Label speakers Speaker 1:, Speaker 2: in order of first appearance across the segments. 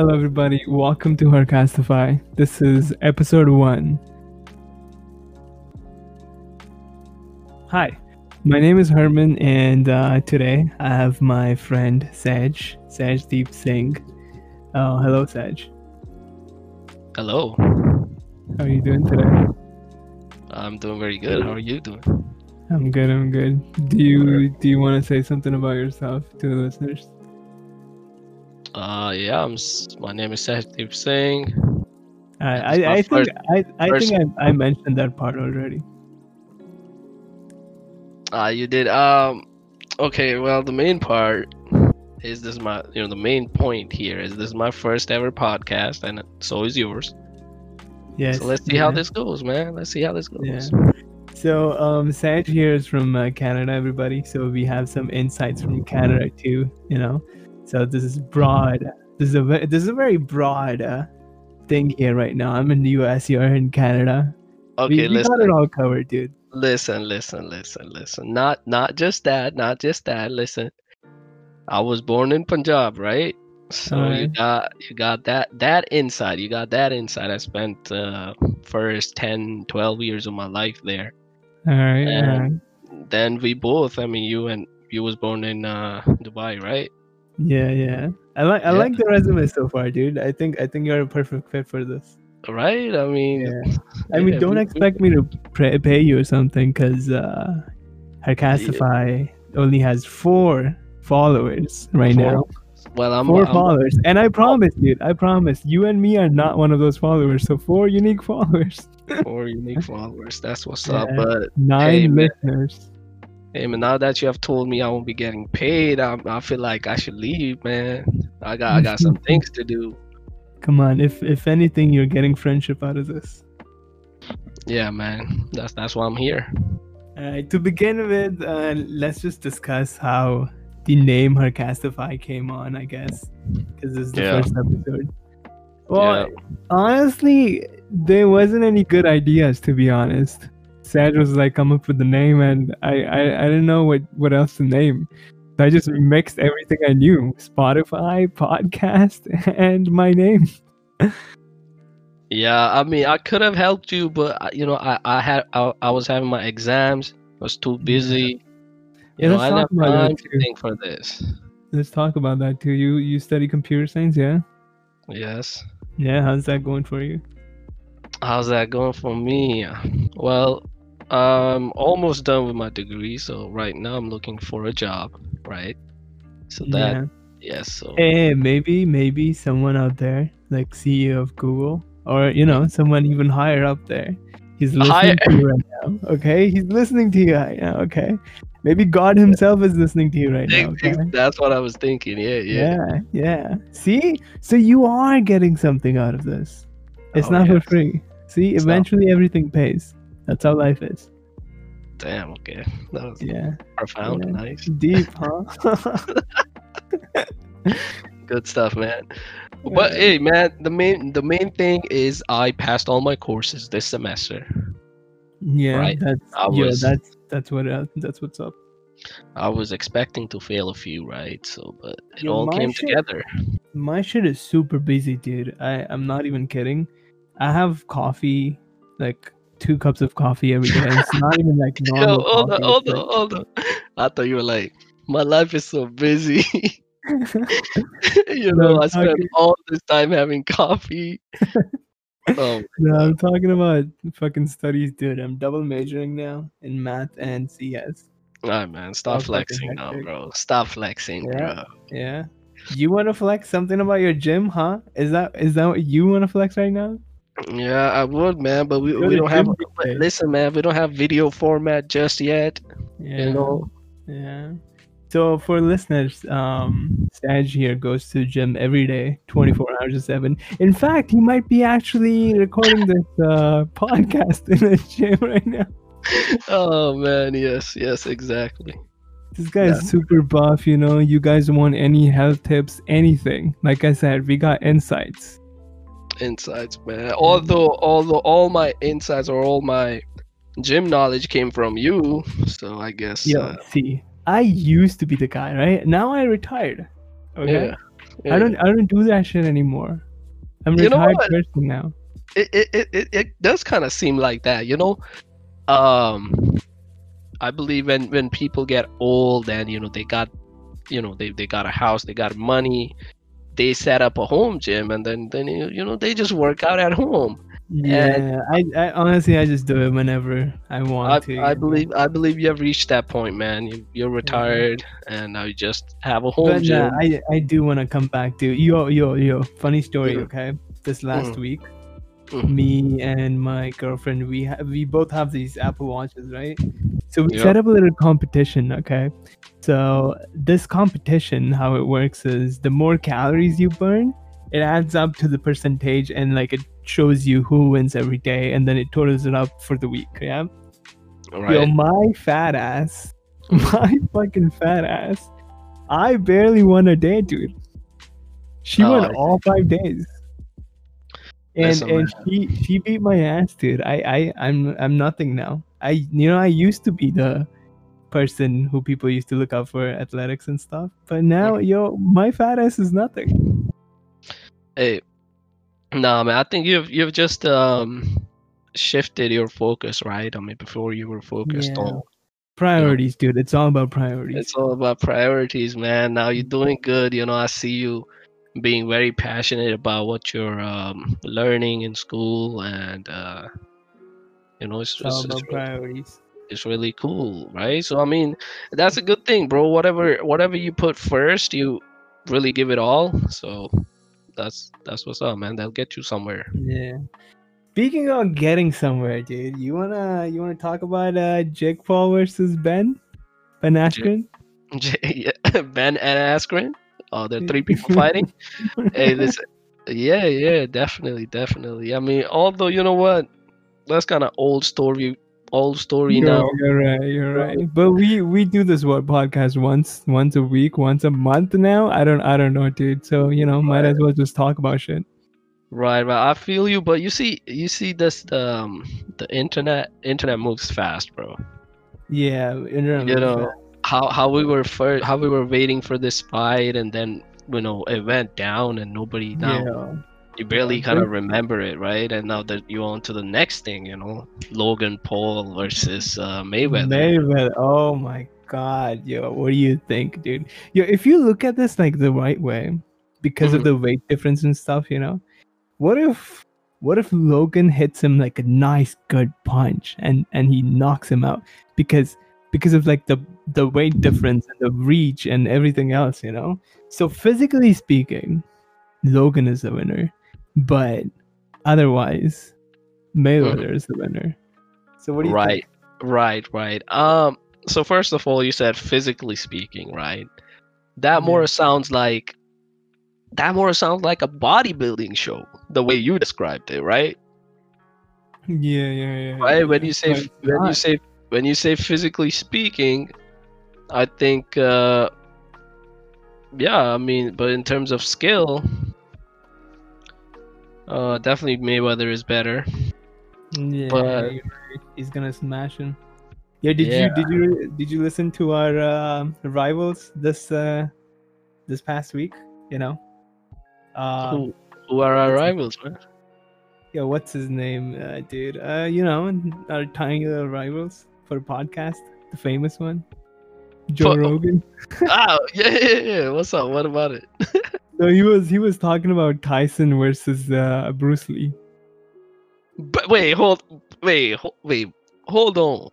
Speaker 1: Hello, everybody. Welcome to Hercastify. This is episode one. Hi, my name is Herman, and uh, today I have my friend Saj, Saj Deep Singh. Oh, hello, Saj.
Speaker 2: Hello.
Speaker 1: How are you doing today?
Speaker 2: I'm doing very good. How are you doing?
Speaker 1: I'm good. I'm good. Do you do you want to say something about yourself to the listeners?
Speaker 2: Uh, yeah. I'm. My name is Sahdeep Singh.
Speaker 1: I I, I think I, I think I, I mentioned that part already.
Speaker 2: Uh, you did. Um. Okay. Well, the main part is this my you know the main point here is this is my first ever podcast and so is yours.
Speaker 1: Yes.
Speaker 2: So let's see how this goes, man. Let's see how this goes.
Speaker 1: Yeah. So, um, Saj here is from uh, Canada, everybody. So we have some insights from Canada too, you know. So this is broad. This is a this is a very broad uh, thing here right now. I'm in the U.S. You're in Canada.
Speaker 2: Okay.
Speaker 1: we, we
Speaker 2: listen.
Speaker 1: got it all covered, dude.
Speaker 2: Listen. Listen. Listen. Listen. Not not just that. Not just that. Listen. I was born in Punjab, right? So you got you got that that insight. You got that insight. I spent uh, first 10, 12 years of my life there.
Speaker 1: All right.
Speaker 2: And-
Speaker 1: all right.
Speaker 2: Then we both. I mean, you and you was born in uh, Dubai, right?
Speaker 1: Yeah, yeah. I like I
Speaker 2: Yeah.
Speaker 1: like the resume so far, dude. I think I think you're a perfect fit for this.
Speaker 2: Right. I mean,
Speaker 1: Yeah. I mean,
Speaker 2: Yeah,
Speaker 1: don't
Speaker 2: we-
Speaker 1: expect me to pay, pay you or something, because uh, Hercastify only has four followers right
Speaker 2: Four?
Speaker 1: now.
Speaker 2: well, I'm,
Speaker 1: 4
Speaker 2: I'm
Speaker 1: followers, and I promise, dude, I promise, you and me are not one of those followers. So four unique followers,
Speaker 2: four unique followers. That's what's
Speaker 1: Yeah.
Speaker 2: up. But
Speaker 1: nine
Speaker 2: Hey,
Speaker 1: listeners.
Speaker 2: Hey, man, now that you have told me I won't be getting paid, I, I feel like I should leave, man. I got I got some things to do.
Speaker 1: Come on, if if anything, you're getting friendship out of this.
Speaker 2: Yeah, man. That's that's why I'm here.
Speaker 1: Uh, to begin with, uh, let's just discuss how the name Hercastify came on, I guess, because this is the
Speaker 2: Yeah.
Speaker 1: first episode. Well,
Speaker 2: Yeah.
Speaker 1: honestly, there wasn't any good ideas, to be honest. Saj was like, come up with the name, and I, I, I didn't know what, what else to name. So I just mixed everything I knew Spotify, podcast, and my name.
Speaker 2: Yeah, I mean, I could have helped you, but you know, I I had I, I was having my exams. I was too busy.
Speaker 1: Yeah,
Speaker 2: You know,
Speaker 1: let's
Speaker 2: I didn't
Speaker 1: talk
Speaker 2: have time to think for this.
Speaker 1: Let's talk about that too. You you study computer science, yeah?
Speaker 2: Yes.
Speaker 1: Yeah, how's that going for you?
Speaker 2: How's that going for me? Well, I'm almost done with my degree, so right now I'm looking for a job, right? So that
Speaker 1: yeah.
Speaker 2: yes, so
Speaker 1: Hey, maybe maybe someone out there, like CEO of Google, or you know, someone even higher up there, he's listening
Speaker 2: Higher-
Speaker 1: to you right now. Okay, he's listening to you right now. Okay, maybe God Himself is listening to you right now. Okay?
Speaker 2: that's what I was thinking. Yeah, yeah.
Speaker 1: Yeah, yeah. See, so you are getting something out of this. It's
Speaker 2: Oh,
Speaker 1: not
Speaker 2: yes.
Speaker 1: for free. See,
Speaker 2: It's
Speaker 1: eventually everything pays. That's how life is.
Speaker 2: Damn. Okay. That was
Speaker 1: Yeah,
Speaker 2: profound.
Speaker 1: Yeah.
Speaker 2: Nice.
Speaker 1: deep, huh?
Speaker 2: Good stuff, man. But hey, man, the main the main thing is I passed all my courses this semester.
Speaker 1: yeah,
Speaker 2: Right.
Speaker 1: that's
Speaker 2: I
Speaker 1: yeah, that's that's what uh, that's what's up.
Speaker 2: I was expecting to fail a few, right? So, but it
Speaker 1: Yo,
Speaker 2: all came
Speaker 1: shit-
Speaker 2: together.
Speaker 1: My shit is super busy, dude. I I'm not even kidding. I have coffee, like two cups of coffee every day. It's not even like
Speaker 2: Yo,
Speaker 1: normal.
Speaker 2: hold on, hold on, hold on. I thought you were like, my life is so busy. you
Speaker 1: No,
Speaker 2: know, I
Speaker 1: I'm
Speaker 2: spent
Speaker 1: talking-
Speaker 2: all this time having coffee. oh,
Speaker 1: no, I'm talking about fucking studies, dude. I'm double majoring now in math and CS.
Speaker 2: all right, man. Stop flexing now, bro. Stop flexing,
Speaker 1: Yeah.
Speaker 2: bro.
Speaker 1: Yeah. You want to flex something about your gym, huh? Is that is that what you want to flex right now?
Speaker 2: Yeah, I would, man, but we,
Speaker 1: You're
Speaker 2: we don't have. Listen, man, we don't have video format just yet.
Speaker 1: Yeah.
Speaker 2: You know,
Speaker 1: Yeah. So for listeners, um, Saj here goes to the gym every day, 24 hours a seven. In fact, he might be actually recording this uh, podcast in the gym right now.
Speaker 2: oh man, yes, yes, exactly.
Speaker 1: This guy
Speaker 2: Yeah.
Speaker 1: is super buff, you know. You guys want any health tips, anything? Like I said, we got insights.
Speaker 2: Insights, man. Although, although all my insights or all my gym knowledge came from you, so I guess.
Speaker 1: Yeah.
Speaker 2: uh,
Speaker 1: see, I used to be the guy, right? Now I retired. Okay.
Speaker 2: yeah,
Speaker 1: I don't I don't do that shit anymore. I'm a
Speaker 2: You
Speaker 1: retired person now.
Speaker 2: It it it, it, it does kind of seem like that, you know. Um, I believe when when people get old and you know they got, you know they they got a house, they got money, they set up a home gym and then then you you know they just work out at home.
Speaker 1: Yeah, I, I honestly I just do it whenever I want
Speaker 2: I,
Speaker 1: to.
Speaker 2: I believe I believe you have reached that point, man. You, you're retired, and now you just have a home
Speaker 1: But
Speaker 2: gym.
Speaker 1: nah, I I do want to come back to yo yo yo. Funny story, okay? This last
Speaker 2: Mhm.
Speaker 1: week,
Speaker 2: Mhm.
Speaker 1: me and my girlfriend we ha- we both have these Apple Watches, right? So we
Speaker 2: Yeah.
Speaker 1: set up a little competition, okay? So this competition, how it works is the more calories you burn, it adds up to the percentage, and like it shows you who wins every day, and then it totals it up for the week. Yeah. Yo, my fat ass, my fucking fat ass. I barely won a day, dude. She
Speaker 2: Oh,
Speaker 1: won all five days, and and she she beat my ass, dude. I I I'm I'm nothing now. I you know I used to be the person who people used to look up for athletics and stuff, but now yo my fat ass is nothing.
Speaker 2: Hey, nah, man. I think you've you've just um shifted your focus, right? I mean, before you were focused
Speaker 1: Yeah.
Speaker 2: on.
Speaker 1: Priorities, dude. It's all about priorities.
Speaker 2: It's all about priorities, man. Now you're doing good. You know, I see you being very passionate about what you're um, learning in school, and uh, you know, it's
Speaker 1: It's
Speaker 2: it's,
Speaker 1: about
Speaker 2: it's really cool, right? So I mean, that's a good thing, bro. Whatever whatever you put first, you really give it all. So that's that's what's up, man. That'll get you somewhere.
Speaker 1: Yeah. Speaking of getting somewhere, dude, you wanna you wanna talk about uh Jake Paul versus Ben? Ben Askren?
Speaker 2: Yeah, ben and Askren. Oh, there are three people fighting. hey, listen. Yeah, yeah, definitely, definitely. I mean, although you know what, that's kind of old story, old story
Speaker 1: You're,
Speaker 2: now.
Speaker 1: you're right, you're right. But we we do this what podcast once once a week, once a month now. I don't I don't know, dude. So you know, might as well just talk about shit.
Speaker 2: Right, right. I feel you, but you see, you see this, um, the internet, internet moves fast, bro.
Speaker 1: Yeah, internet
Speaker 2: You know,
Speaker 1: bad.
Speaker 2: How how we were first, how we were waiting for this fight, and then you know it went down, and nobody now
Speaker 1: yeah.
Speaker 2: you barely
Speaker 1: Yeah,
Speaker 2: kind of remember it, right? And now that you're on to the next thing, you know, Logan Paul versus uh, Mayweather.
Speaker 1: Mayweather. Oh my god, yo, what do you think, dude? Yo, if you look at this like the right way, because of
Speaker 2: Mhm.
Speaker 1: the weight difference and stuff, you know, what if what if Logan hits him like a nice good punch and and he knocks him out because because of like the the weight difference and the reach and everything else, you know? So physically speaking, Logan is the winner, but otherwise Mayweather is the winner. So what do you
Speaker 2: right
Speaker 1: think?
Speaker 2: right right right. um so first of all you said physically speaking right that more sounds like that more sounds like a bodybuilding show the way you described it right
Speaker 1: Yeah, yeah, yeah.
Speaker 2: right when you say when you say when you say physically speaking i think uh yeah i mean but in terms of skill uh definitely mayweather is better
Speaker 1: yeah,
Speaker 2: but-
Speaker 1: he's gonna smash him. Yeah, did
Speaker 2: Yeah.
Speaker 1: you did you did you listen to our um rivals this uh this past week? You know, uh,
Speaker 2: who who are our rivals man
Speaker 1: yeah, what's his name, uh, dude? Uh, you know, our tiny little rivals for the podcast, the famous one, Joe
Speaker 2: For-
Speaker 1: Rogan.
Speaker 2: oh yeah, yeah yeah what's up what about it
Speaker 1: So he was he was talking about Tyson versus uh, Bruce Lee.
Speaker 2: But wait, hold, wait, ho- wait, hold on.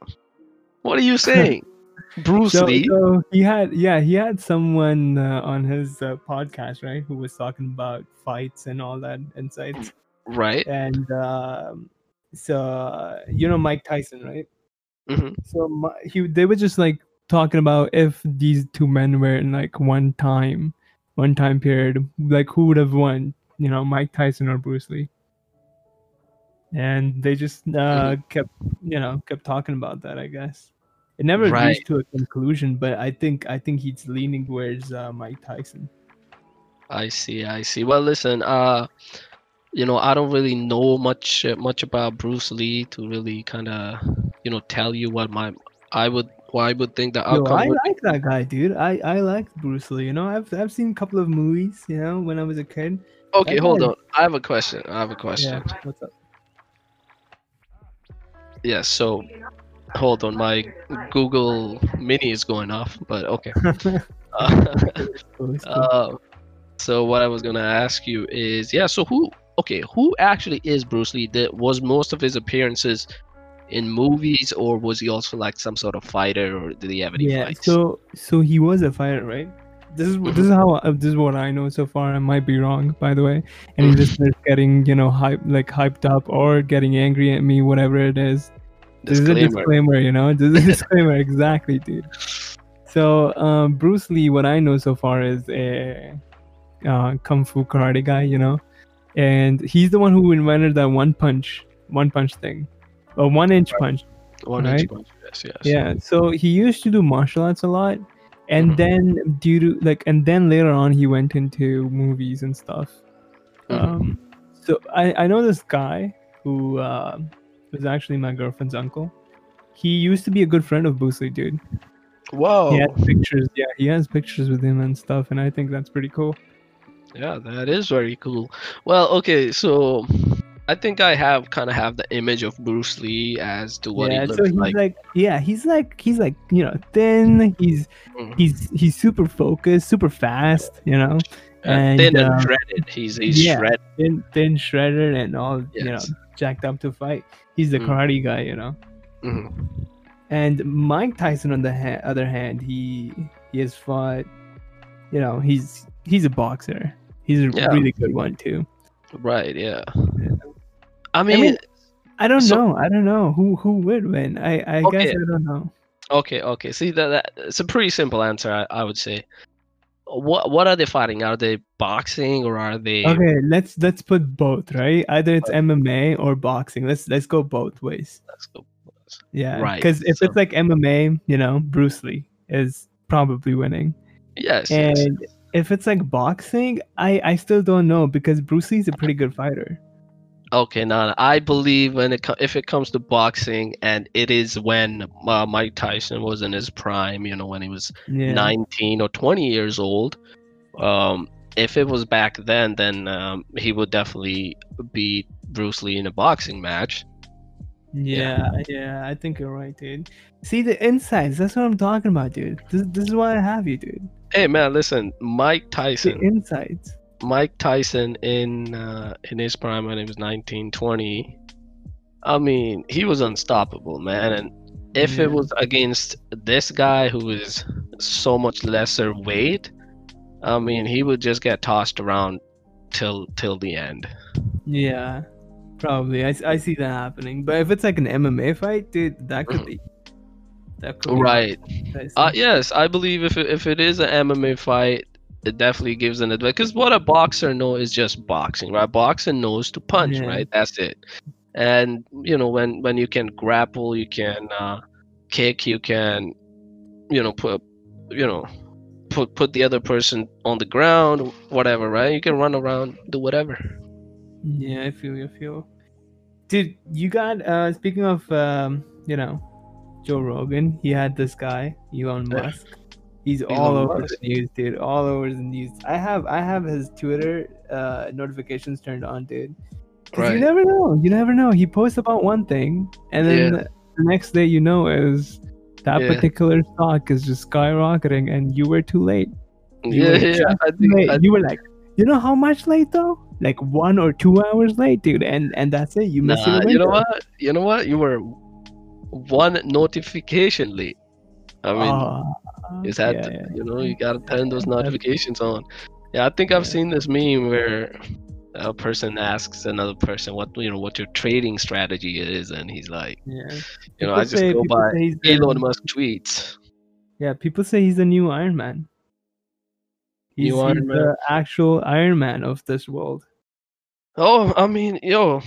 Speaker 2: What are you saying, Bruce
Speaker 1: So,
Speaker 2: Lee?
Speaker 1: so he had yeah he had someone uh, on his uh, podcast right who was talking about fights and all that insights
Speaker 2: right?
Speaker 1: and um, so you know Mike Tyson right
Speaker 2: hmm
Speaker 1: so Mi- he they were just like talking about if these two men were in like one time one time period like who would have won you know Mike Tyson or Bruce Lee and they just uh,
Speaker 2: Mm-hmm.
Speaker 1: kept you know kept talking about that I guess it never
Speaker 2: Right.
Speaker 1: reached to a conclusion but I think I think he's leaning towards uh, Mike Tyson
Speaker 2: I see, I see. Well, listen, uh, you know, I don't really know much much about Bruce Lee to really kind of, you know, tell you what my I would Why would think the
Speaker 1: Yo. I
Speaker 2: would-
Speaker 1: like that guy, dude. I I like Bruce Lee. You know, I've I've seen a couple of movies. You know, when I was a kid.
Speaker 2: okay,
Speaker 1: that
Speaker 2: hold
Speaker 1: guy-
Speaker 2: on. I have a question. I have a question.
Speaker 1: Yeah. What's up?
Speaker 2: Yes. so, hold on. My Google Mini is going off, but okay. Uh,
Speaker 1: Cool, it's cool.
Speaker 2: Uh, so what I was gonna ask you is, yeah. So who? Okay, who actually is Bruce Lee? That was most of his appearances in movies, or was he also like some sort of fighter, or did he have any
Speaker 1: yeah.
Speaker 2: fights?
Speaker 1: So so he was a fighter, right? This is this is how uh, this is what I know so far. I might be wrong, by the way. Any listeners getting you know hype like hyped up or getting angry at me, whatever it is. This is a
Speaker 2: Disclaimer.
Speaker 1: disclaimer, you know. This is a disclaimer, exactly, dude. So um, Bruce Lee, what I know so far is a uh, kung fu karate guy, you know, and he's the one who invented that one punch, one punch thing, a one inch punch.
Speaker 2: One inch
Speaker 1: right?
Speaker 2: punch, Yes, yes.
Speaker 1: Yeah. So he used to do martial arts a lot, and
Speaker 2: Mhm.
Speaker 1: then due to like, and then later on he went into movies and stuff.
Speaker 2: Mhm.
Speaker 1: Um, so I I know this guy who uh, was actually my girlfriend's uncle. He used to be a good friend of Bruce Lee, dude.
Speaker 2: Whoa.
Speaker 1: He has pictures. Yeah, he has pictures with him and stuff, and I think that's pretty cool.
Speaker 2: Yeah, that is very cool. Well, okay, so I think I have kind of have the image of Bruce Lee as to what
Speaker 1: yeah,
Speaker 2: he
Speaker 1: so he's
Speaker 2: like.
Speaker 1: like. yeah, he's like he's like you know thin. He's
Speaker 2: Mhm.
Speaker 1: he's he's super focused, super fast. You know,
Speaker 2: Uh,
Speaker 1: and,
Speaker 2: thin and
Speaker 1: um,
Speaker 2: shredded. He's he's
Speaker 1: yeah.
Speaker 2: shredded.
Speaker 1: thin, thin, shredded, and all you know jacked up to fight. He's the
Speaker 2: Mm.
Speaker 1: karate guy, you know.
Speaker 2: Mhm.
Speaker 1: And Mike Tyson, on the ha- other hand, he he has fought. You know, he's he's a boxer. He's a
Speaker 2: Yeah.
Speaker 1: really good one too.
Speaker 2: Right. Yeah.
Speaker 1: Yeah.
Speaker 2: I mean,
Speaker 1: mean, I don't
Speaker 2: So-
Speaker 1: know. I don't know who who would win. I I
Speaker 2: Okay.
Speaker 1: guess I don't know.
Speaker 2: okay, okay. See that, that it's a pretty simple answer. I, I would say. What what are they fighting? Are they boxing or are they?
Speaker 1: Okay, let's let's put both, right? Either it's MMA or boxing. Let's let's go both ways.
Speaker 2: Let's go.
Speaker 1: Yeah,
Speaker 2: Right,
Speaker 1: because if
Speaker 2: so-
Speaker 1: it's like MMA, you know, Bruce Lee is probably winning.
Speaker 2: Yes. yes.
Speaker 1: If it's like boxing, I I still don't know because Bruce Lee's a pretty good fighter.
Speaker 2: Okay, now I believe when it if it comes to boxing, and it is when uh, Mike Tyson was in his prime, you know, when he was
Speaker 1: Yeah.
Speaker 2: 19 or 20 years old. Um, if it was back then, then um, he would definitely beat Bruce Lee in a boxing match.
Speaker 1: Yeah, yeah, I think you're right, dude. See the insights. That's what I'm talking about, dude. This, this is why I have you, dude.
Speaker 2: Hey man, listen, Mike
Speaker 1: The
Speaker 2: Tyson,
Speaker 1: insights.
Speaker 2: Mike Tyson in uh, in his prime when he was 19, 20. I mean, he was unstoppable, man. And if
Speaker 1: Yeah.
Speaker 2: it was against this guy who is so much lesser weight, I mean, he would just get tossed around till till the end.
Speaker 1: Yeah, probably. I, I see that happening. But if it's like an MMA fight, dude, that could
Speaker 2: Mhm.
Speaker 1: be.
Speaker 2: Right. Uh, yes, I believe if it, if it is an MMA fight, it definitely gives an advantage. Because what a boxer knows is just boxing, right? Boxer knows to punch,
Speaker 1: Yeah.
Speaker 2: right? That's it. And you know when when you can grapple, you can uh, kick, you can, you know, put, you know, put put the other person on the ground, whatever, right? You can run around, do whatever.
Speaker 1: Yeah, I feel you. I feel. Dude, you got. uh Speaking of, um, you know, Joe Rogan, he had this guy, Elon Musk. He's
Speaker 2: Elon
Speaker 1: all over
Speaker 2: Musk.
Speaker 1: the news, dude. All over the news. I have, I have his Twitter uh notifications turned on, dude. 'Cause
Speaker 2: Right.
Speaker 1: you never know. You never know. He posts about one thing, and then
Speaker 2: Yeah.
Speaker 1: the next day, you know, is that
Speaker 2: Yeah.
Speaker 1: particular stock is just skyrocketing, and you were too late. You
Speaker 2: Yeah,
Speaker 1: were
Speaker 2: yeah. I think
Speaker 1: late.
Speaker 2: I,
Speaker 1: you were like, you know how much late though? Like one or two hours late, dude, and and that's it. You missed
Speaker 2: nah, you know what? You know what? You were one notification late. I mean,
Speaker 1: Ah,
Speaker 2: You just had
Speaker 1: yeah,
Speaker 2: to,
Speaker 1: yeah.
Speaker 2: you know, you gotta turn those notifications on. Yeah, I think I've
Speaker 1: Yeah.
Speaker 2: seen this meme where a person asks another person what you know what your trading strategy is, and he's like,
Speaker 1: yeah.
Speaker 2: you know,
Speaker 1: People
Speaker 2: I just
Speaker 1: say-
Speaker 2: go by
Speaker 1: say he's the-
Speaker 2: Elon Musk tweets.
Speaker 1: Yeah, people say he's the new Iron Man. He's,
Speaker 2: New Iron
Speaker 1: he's
Speaker 2: Man.
Speaker 1: the actual Iron Man of this world.
Speaker 2: Oh, I mean, yo,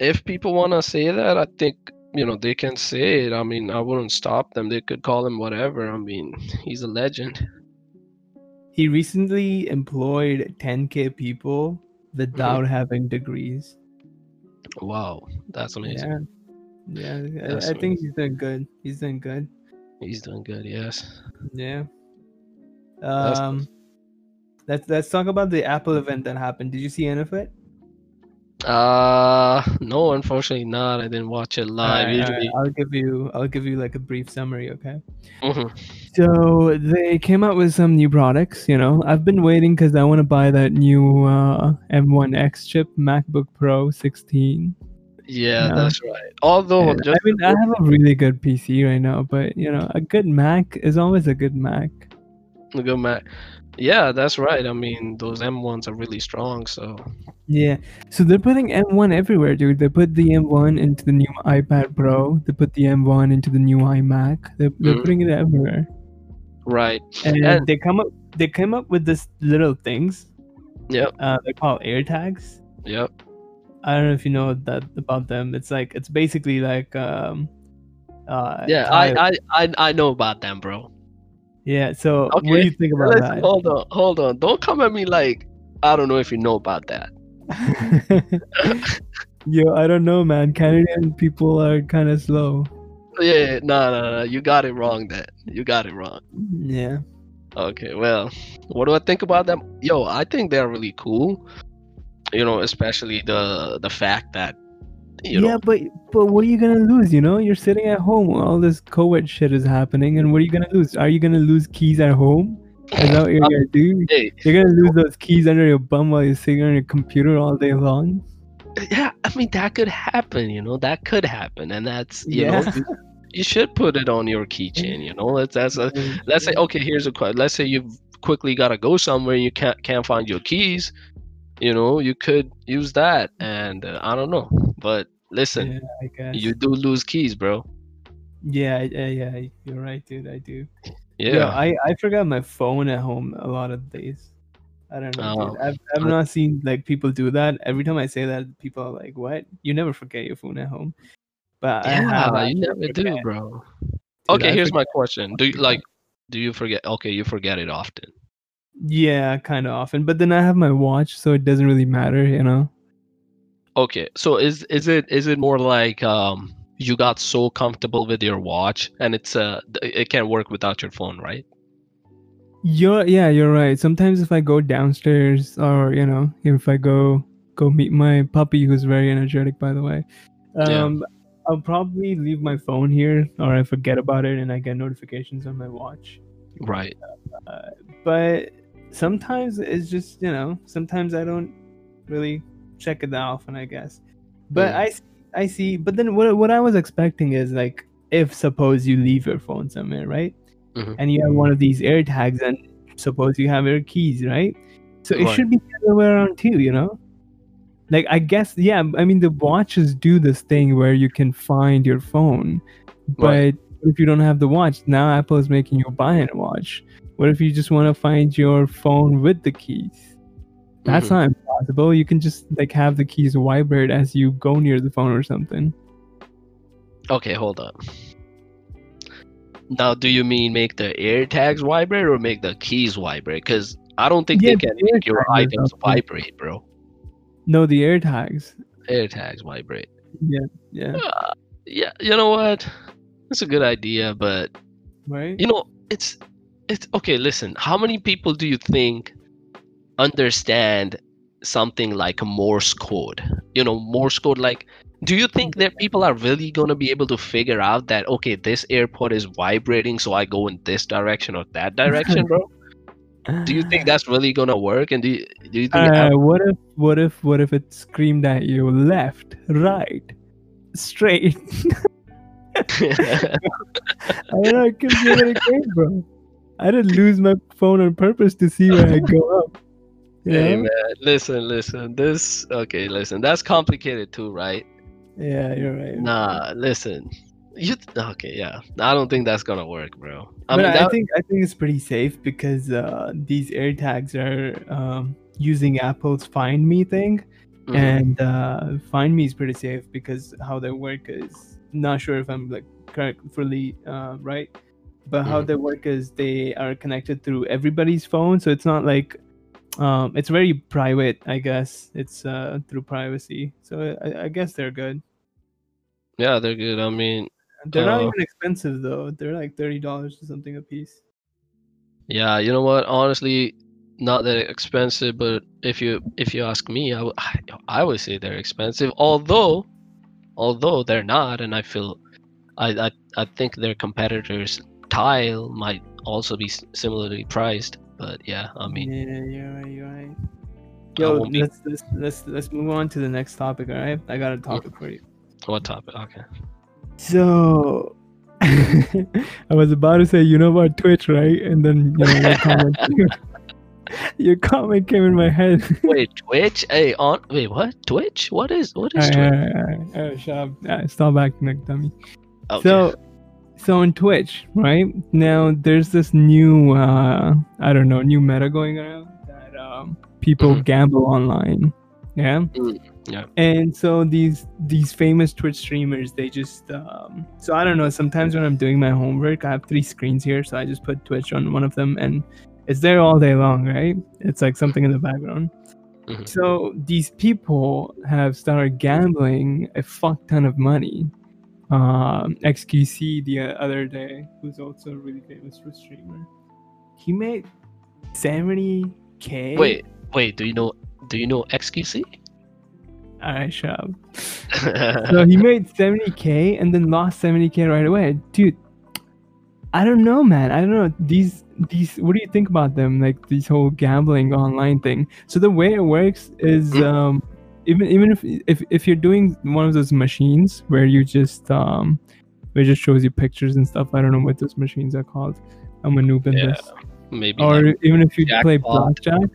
Speaker 2: if people wanna say that, I think you know they can say it. I mean, I wouldn't stop them. They could call him whatever. I mean, he's a legend.
Speaker 1: He recently employed 10k people without
Speaker 2: Mm-hmm.
Speaker 1: having degrees.
Speaker 2: Wow, that's amazing.
Speaker 1: Yeah, yeah. I-
Speaker 2: That's
Speaker 1: I, think he's doing good. He's doing good.
Speaker 2: He's doing good. Yes.
Speaker 1: Yeah.
Speaker 2: That's-
Speaker 1: Um, let's let's talk about the Apple event that happened. Did you see any of it?
Speaker 2: Uh, no, unfortunately not. I didn't watch it live.
Speaker 1: Alright,
Speaker 2: Usually,
Speaker 1: I'll give you I'll give you like a brief summary, okay?
Speaker 2: Mhm.
Speaker 1: So they came out with some new products. You know, I've been waiting because I want to buy that new uh, M1X chip MacBook Pro 16.
Speaker 2: yeah,
Speaker 1: Yeah.
Speaker 2: that's right. Although,
Speaker 1: And, I mean, I have a really good PC right now, but you know, a good Mac is always a good Mac.
Speaker 2: a good Mac. Yeah, that's right. I mean, those M1s are really strong. So
Speaker 1: Yeah. So they're putting M1 everywhere, dude. They put the M1 into the new iPad Pro. They put the M1 into the new iMac. They're, they're
Speaker 2: Mhm.
Speaker 1: putting it everywhere.
Speaker 2: right.
Speaker 1: And,
Speaker 2: And-
Speaker 1: they come up they came up with this little things.
Speaker 2: Yep.
Speaker 1: Uh, they're called AirTags.
Speaker 2: Yep.
Speaker 1: I don't know if you know that about them. It's like it's basically like um uh
Speaker 2: Yeah, I, I, I, I know about them, bro.
Speaker 1: Yeah. So what do you think about
Speaker 2: Let's-
Speaker 1: that?
Speaker 2: hold on, hold on. Don't come at me like I don't know if you know about that.
Speaker 1: Yo, I don't know, man. Canadian people are kind of slow.
Speaker 2: Yeah, no, no, no. You got it wrong. That you got it wrong.
Speaker 1: Yeah.
Speaker 2: Okay, well, what do I think about them? Yo, I think they're really cool. You know, especially the the fact that you
Speaker 1: yeah,
Speaker 2: know
Speaker 1: but but what are you gonna lose? You know, you're sitting at home. All this COVID shit is happening, and what are you gonna lose? Are you gonna lose keys at home? Is that what you're gonna do?
Speaker 2: hey,
Speaker 1: You're gonna lose those keys under your bum while you're sitting on your computer all day long.
Speaker 2: yeah, I mean that could happen. You know, that could happen, and that's you
Speaker 1: Yeah.
Speaker 2: know. You, should put it on your keychain, you know. That's that's a, let's say okay, here's a question. Let's say you've quickly gotta go somewhere and you can't can't find your keys. You know, you could use that, and uh, I don't know, but listen,
Speaker 1: Yeah,
Speaker 2: you do lose keys, bro.
Speaker 1: Yeah, yeah, yeah. You're right, dude. I do.
Speaker 2: Yeah.
Speaker 1: Yo, I I forgot my phone at home a lot of days. I don't know.
Speaker 2: Oh.
Speaker 1: I've I've not seen like people do that. Every time I say that, people are like, "What? You never forget your phone at home." But
Speaker 2: yeah,
Speaker 1: I
Speaker 2: you never do, bro.
Speaker 1: Dude,
Speaker 2: okay, here's my question. Do you like do you forget okay, you forget it often.
Speaker 1: Yeah, kind of often. But then I have my watch, so it doesn't really matter, you know.
Speaker 2: Okay, so is is it is it more like um you got so comfortable with your watch and it's uh it can't work without your phone, right?
Speaker 1: You're yeah, you're right. Sometimes if I go downstairs, or you know, if I go go meet my puppy, who's very energetic, by the way,
Speaker 2: Yeah.
Speaker 1: um, I'll probably leave my phone here, or I forget about it, and I get notifications on my watch.
Speaker 2: Right.
Speaker 1: but sometimes it's just you know sometimes i don't really check it that often i guess. But I i i see but then what, what i was expecting is like if suppose you leave your phone somewhere right?
Speaker 2: Mhm.
Speaker 1: and you have one of these air tags and suppose you have your keys right? So it
Speaker 2: Right.
Speaker 1: should be the other way around too you know? Like i guess yeah i mean the watches do this thing where you can find your phone but
Speaker 2: Right.
Speaker 1: if you don't have the watch? Now apple is making you buy a watch. What if you just want to find your phone with the keys that's
Speaker 2: Mhm.
Speaker 1: not impossible you can just like have the keys vibrate as you go near the phone or something
Speaker 2: Okay, hold on. Now, do you mean make the air tags vibrate or make the keys vibrate? Because I don't think
Speaker 1: Yeah,
Speaker 2: they can
Speaker 1: the
Speaker 2: make your items vibrate, bro.
Speaker 1: no the air tags
Speaker 2: Air tags vibrate.
Speaker 1: yeah
Speaker 2: Uh, yeah, you know what? That's a good idea, but
Speaker 1: right
Speaker 2: you know, it's it's okay. Listen, how many people do you think understand something like Morse code? You know, Morse code. Like, do you think that people are really gonna be able to figure out that okay, this airport is vibrating, so I go in this direction or that direction, bro? do you think that's really gonna work? And do you, do you think?
Speaker 1: uh, what if what if what if it screamed at you left right straight I don't know, it could be really great, bro. I didn't lose my phone on purpose to see where I go up. You
Speaker 2: hey man, listen, listen. This okay, listen. That's complicated too, right?
Speaker 1: Yeah, you're right.
Speaker 2: Nah, listen. You okay? Yeah, I don't think that's gonna work, bro. I
Speaker 1: but
Speaker 2: mean,
Speaker 1: I think I think it's pretty safe because uh, these AirTags are um, using Apple's Find Me thing,
Speaker 2: Mhm.
Speaker 1: and uh, Find Me is pretty safe because how they work is not sure if I'm like correct fully uh, right, but how
Speaker 2: Mhm.
Speaker 1: they work is they are connected through everybody's phone, so it's not like um, it's very private. I guess it's uh, through privacy, so I, I guess they're good.
Speaker 2: yeah, they're good. I mean,
Speaker 1: They're not
Speaker 2: Uh,
Speaker 1: even expensive though. They're like thirty dollars or something a piece.
Speaker 2: Yeah, you know what? Honestly, not that expensive, but if you if you ask me, I would I would say they're expensive. Although, although they're not, and I feel, I I, I think their competitors Tile might also be similarly priced. But yeah, I mean,
Speaker 1: yeah, you're right. You're right. Yo, let's, let's let's let's move on to the next topic. All right, I got a topic for you.
Speaker 2: what topic? Okay.
Speaker 1: So, I was about to say, you know about Twitch, right? And then you know your comment, your comment came in my head.
Speaker 2: Wait, Twitch? Hey, on wait, what? Twitch? What is what is Twitch?
Speaker 1: alright, alright, alright, shut up. Uh, stop acting like dummy.
Speaker 2: Okay.
Speaker 1: So, so on Twitch, right now, there's this new, uh, I don't know, new meta going around that um, people
Speaker 2: Mhm.
Speaker 1: gamble online. Yeah.
Speaker 2: Mm, yeah.
Speaker 1: And so these these famous Twitch streamers, they just um, so I don't know. Sometimes when I'm doing my homework, I have three screens here, so I just put Twitch on one of them, and it's there all day long, right? It's like something in the background.
Speaker 2: Mhm.
Speaker 1: So these people have started gambling a fuck ton of money. Um, XQC the other day, who's also a really famous streamer, he made seventy k.
Speaker 2: wait, wait. Do you know? Do you know XQC?
Speaker 1: I shut up. so he made 70k and then lost 70k right away dude i don't know man i don't know these these what do you think about them like this whole gambling online thing so the way it works is
Speaker 2: Mhm.
Speaker 1: um even even if if, if you're doing one of those machines where you just um where it just shows you pictures and stuff i don't know what those machines are called. I'm a noob in
Speaker 2: Yeah,
Speaker 1: this.
Speaker 2: Maybe.
Speaker 1: or
Speaker 2: like-
Speaker 1: even if you play blackjack.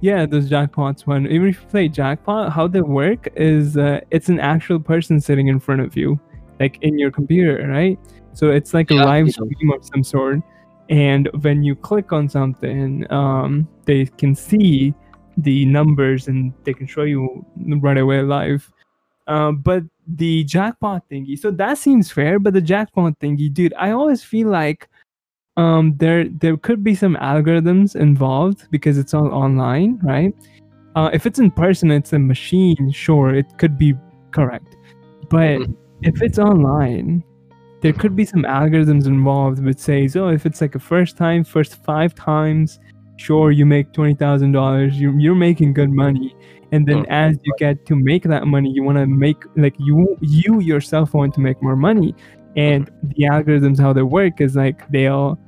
Speaker 1: Yeah those jackpots one. Even if you play jackpot how they work is uh, it's an actual person sitting in front of you like in your computer right? So it's like a live
Speaker 2: know.
Speaker 1: stream of some sort. And when you click on something um, they can see the numbers and they can show you right away live. Um, but the jackpot thingy so that seems fair but the jackpot thingy dude i always feel like um there there could be some algorithms involved because it's all online right? Uh, if it's in person it's a machine sure it could be correct. But
Speaker 2: Mhm.
Speaker 1: if it's online there could be some algorithms involved which says oh if it's like a first time first five times sure you make $20000 you, you're making good money and then
Speaker 2: Mhm.
Speaker 1: as you get to make that money you want to make like you you yourself want to make more money and the algorithms how they work is like they'll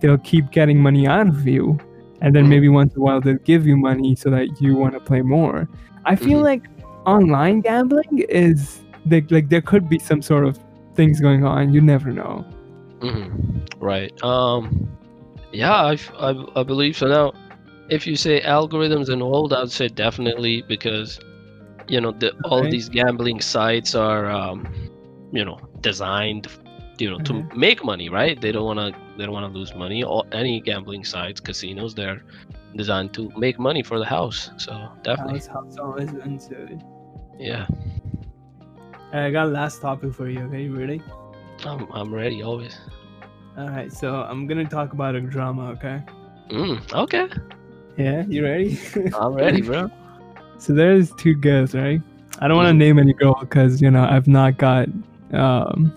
Speaker 1: they'll keep getting money out of you and then
Speaker 2: Mhm.
Speaker 1: maybe once in a while they'll give you money so that you want to play more i feel
Speaker 2: Mhm.
Speaker 1: like online gambling is like, like there could be some sort of things going on you never know
Speaker 2: Mhm. Right. Um. Yeah, I I believe so. Now, if you say algorithms and all, I'd say definitely because, you know, the, all
Speaker 1: Okay.
Speaker 2: these gambling sites are, um, you know, designed, you know, to
Speaker 1: Mhm.
Speaker 2: make money, right? They don't want to, they don't want to lose money. Or any gambling sites, casinos, they're designed to make money for the house. So definitely,
Speaker 1: House, house always wins,
Speaker 2: yeah.
Speaker 1: i got last topic for you okay you ready
Speaker 2: I'm, I'm ready always.
Speaker 1: All right so i'm gonna talk about a drama okay
Speaker 2: Mm, okay,
Speaker 1: yeah you ready
Speaker 2: I'm ready, bro.
Speaker 1: So there's two girls, right? I don't want to
Speaker 2: Mhm.
Speaker 1: name any girl because you know I've not got um,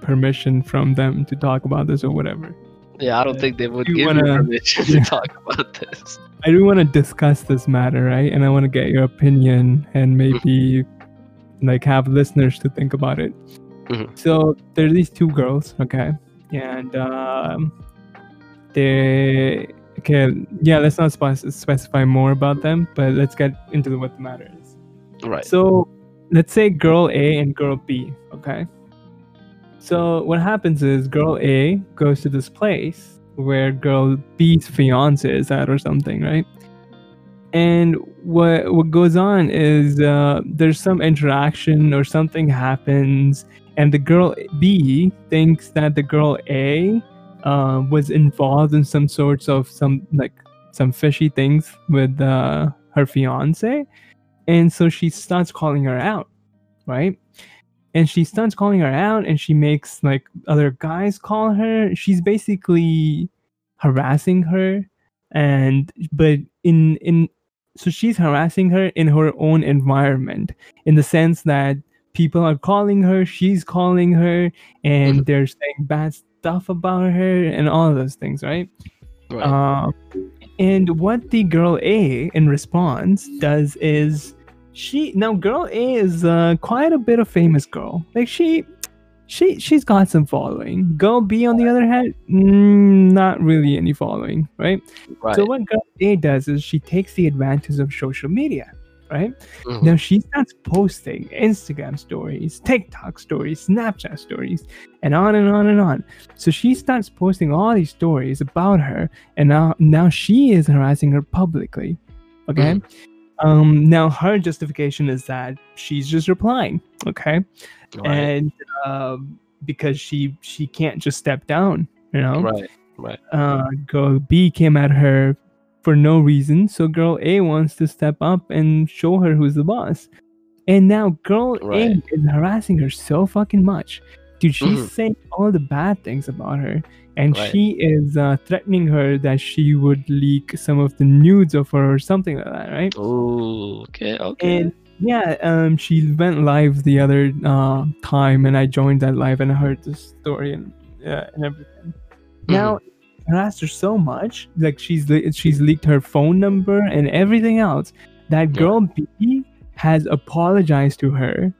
Speaker 1: permission from them to talk about this or whatever.
Speaker 2: Yeah, I don't
Speaker 1: Uh,
Speaker 2: think they would give
Speaker 1: wanna-
Speaker 2: you permission
Speaker 1: Yeah.
Speaker 2: to talk about this.
Speaker 1: I do want to discuss this matter, right? And I want to get your opinion and maybe like have listeners to think about it.
Speaker 2: Mhm.
Speaker 1: So there are these two girls, okay, and um, they okay, yeah. Let's not spec- specify more about them, but let's get into what the matter is.
Speaker 2: Right.
Speaker 1: So let's say girl A and girl B, okay? So what happens is girl A goes to this place where girl B's fiance is at or something, right? And what what goes on is uh, there's some interaction or something happens, and the girl B thinks that the girl A uh, was involved in some sorts of some like some fishy things with uh, her fiance, and so she starts calling her out, right? And she starts calling her out, and she makes like other guys call her. She's basically harassing her, and but in in so she's harassing her in her own environment in the sense that people are calling her, she's calling her, and
Speaker 2: Mhm.
Speaker 1: they're saying bad stuff about her and all those things, right?
Speaker 2: Right.
Speaker 1: Um, and what the girl A in response does is she now girl A is uh, quite a bit of famous girl. Like she she she's got some following. Girl B on the other hand, mm, not really any following, right?
Speaker 2: right.
Speaker 1: So what girl A does is she takes the advantage of social media, right?
Speaker 2: Mhm.
Speaker 1: Now she starts posting Instagram stories, TikTok stories, Snapchat stories, and on and on and on. So she starts posting all these stories about her, and now now she is harassing her publicly. Okay. Um. Now her justification is that she's just replying. Okay.
Speaker 2: right.
Speaker 1: And um, because she she can't just step down. You know
Speaker 2: right. Right.
Speaker 1: uh, girl B came at her for no reason. So girl A wants to step up and show her who's the boss. And now girl
Speaker 2: Right.
Speaker 1: A is harassing her so fucking much. Dude, she's
Speaker 2: Mhm.
Speaker 1: saying all the bad things about her. And
Speaker 2: Right.
Speaker 1: she is uh, threatening her that she would leak some of the nudes of her or something like that, right?
Speaker 2: Oh, okay. Okay.
Speaker 1: And yeah, um, she went live the other uh, time, and I joined that live and I heard the story and uh, and everything.
Speaker 2: Mm-hmm.
Speaker 1: Now, harassed her so much, like she's she's leaked her phone number and everything else. That
Speaker 2: Yeah.
Speaker 1: girl B has apologized to her,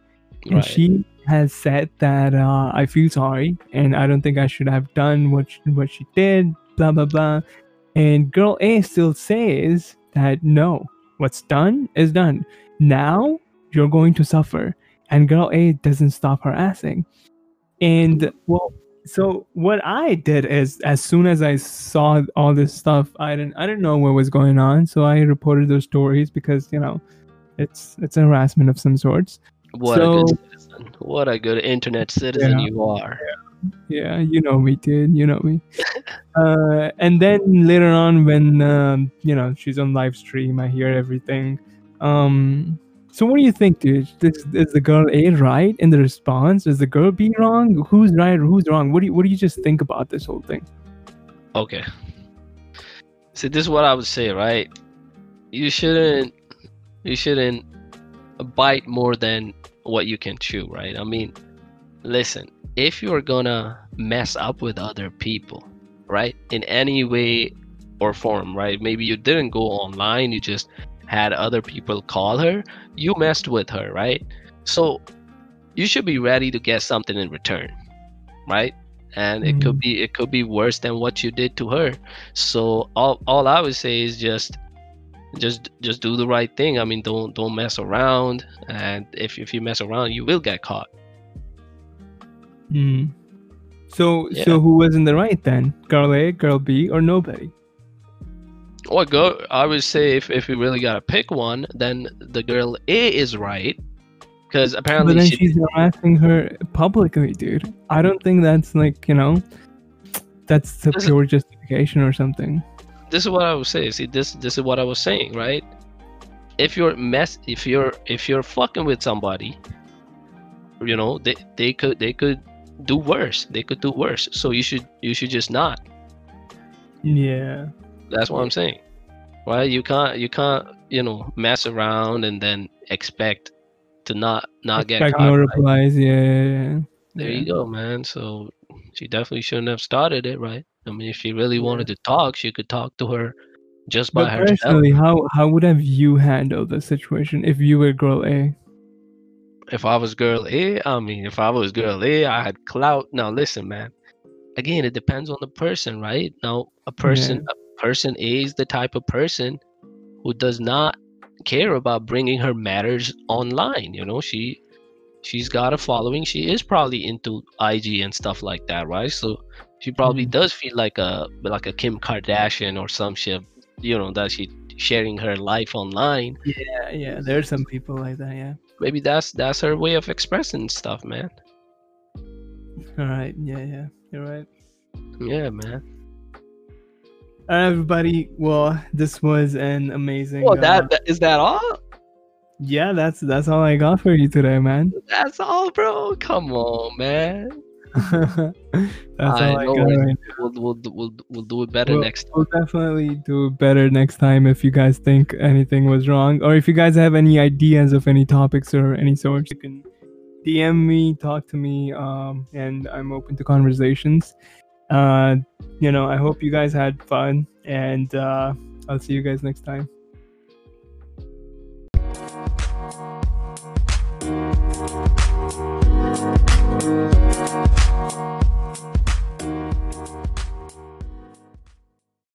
Speaker 1: and
Speaker 2: right.
Speaker 1: she has said that uh, I feel sorry, and I don't think I should have done what she, what she did. Blah blah blah. And girl A still says that no, what's done is done. Now you're going to suffer. And girl A doesn't stop her assing. And well, so what I did is as soon as I saw all this stuff, I didn't I didn't know what was going on. So I reported those stories because, you know, it's it's a harassment of some sorts.
Speaker 2: what a good citizen. What a good internet citizen
Speaker 1: Yeah.
Speaker 2: you are.
Speaker 1: Yeah, you know me, dude. You know me. uh, and then later on, when um, you know she's on live stream, I hear everything. Um, so what do you think, dude? Is, the girl A right in the response? Is the girl B wrong? Who's right or who's wrong? What do you What do you just think about this whole thing?
Speaker 2: Okay. See, this is what I would say, right? You shouldn't, you shouldn't bite more than what you can chew, right? I mean, listen, if you're gonna mess up with other people, right, in any way or form, right? Maybe you didn't go online, you just had other people call her, you messed with her, right? So you should be ready to get something in return, right? And it could be it could be worse than what you did to her. So all all I would say is just just just do the right thing. I mean, don't don't mess around, and if if you mess around, you will get caught.
Speaker 1: Hmm. So
Speaker 2: Yeah.
Speaker 1: so who was in the right then? Girl A, girl B, or nobody?
Speaker 2: Or go. I would say if if you really gotta pick one, then the girl A is right, because
Speaker 1: But
Speaker 2: apparently
Speaker 1: then
Speaker 2: she
Speaker 1: she's harassing her publicly, dude. I don't think that's like you know, that's the
Speaker 2: This is-
Speaker 1: pure justification or something.
Speaker 2: this is what I would say. See, this this is what I was saying, right? If you're mess, if you're if you're fucking with somebody, you know, they they could they could do worse. They could do worse. So you should you should just not.
Speaker 1: Yeah.
Speaker 2: That's what I'm saying. Right? You can't you can't you know mess around and then expect to not not get
Speaker 1: Expect
Speaker 2: caught.
Speaker 1: no
Speaker 2: right?
Speaker 1: replies. Yeah, yeah, yeah.
Speaker 2: There
Speaker 1: Yeah.
Speaker 2: you go, man. So she definitely shouldn't have started it, right? I mean, if she really wanted to talk, she could talk to her just by
Speaker 1: But
Speaker 2: herself.
Speaker 1: personally, how how would have you handled the situation if you were girl A?
Speaker 2: if I was girl A, I mean, if I was girl A, I had clout. Now, listen, man. Again, it depends on the person, right? Now, a person, a person is the type of person who does not care about bringing her matters online. You know, she, she's got a following. She is probably into IG and stuff like that, right? So she probably
Speaker 1: Mhm.
Speaker 2: does feel like a like a Kim Kardashian or some shit. You know, that she sharing her life online.
Speaker 1: Yeah, yeah. There are some people like that. Yeah.
Speaker 2: Maybe that's that's her way of expressing stuff, man.
Speaker 1: All right. Yeah, yeah. You're right.
Speaker 2: Yeah, man.
Speaker 1: All right, everybody. Well, this was an amazing.
Speaker 2: Oh,
Speaker 1: uh,
Speaker 2: that, that is that all?
Speaker 1: Yeah, that's that's all I got for you today, man.
Speaker 2: That's all, bro. Come on, man.
Speaker 1: that's all I got. Right
Speaker 2: We'll we'll we'll, we'll do it better
Speaker 1: Well,
Speaker 2: next time.
Speaker 1: We'll definitely do better next time if you guys think anything was wrong, or if you guys have any ideas of any topics or any sorts, you can DM me, talk to me, um, and I'm open to conversations. Uh, you know, I hope you guys had fun, and uh, I'll see you guys next time.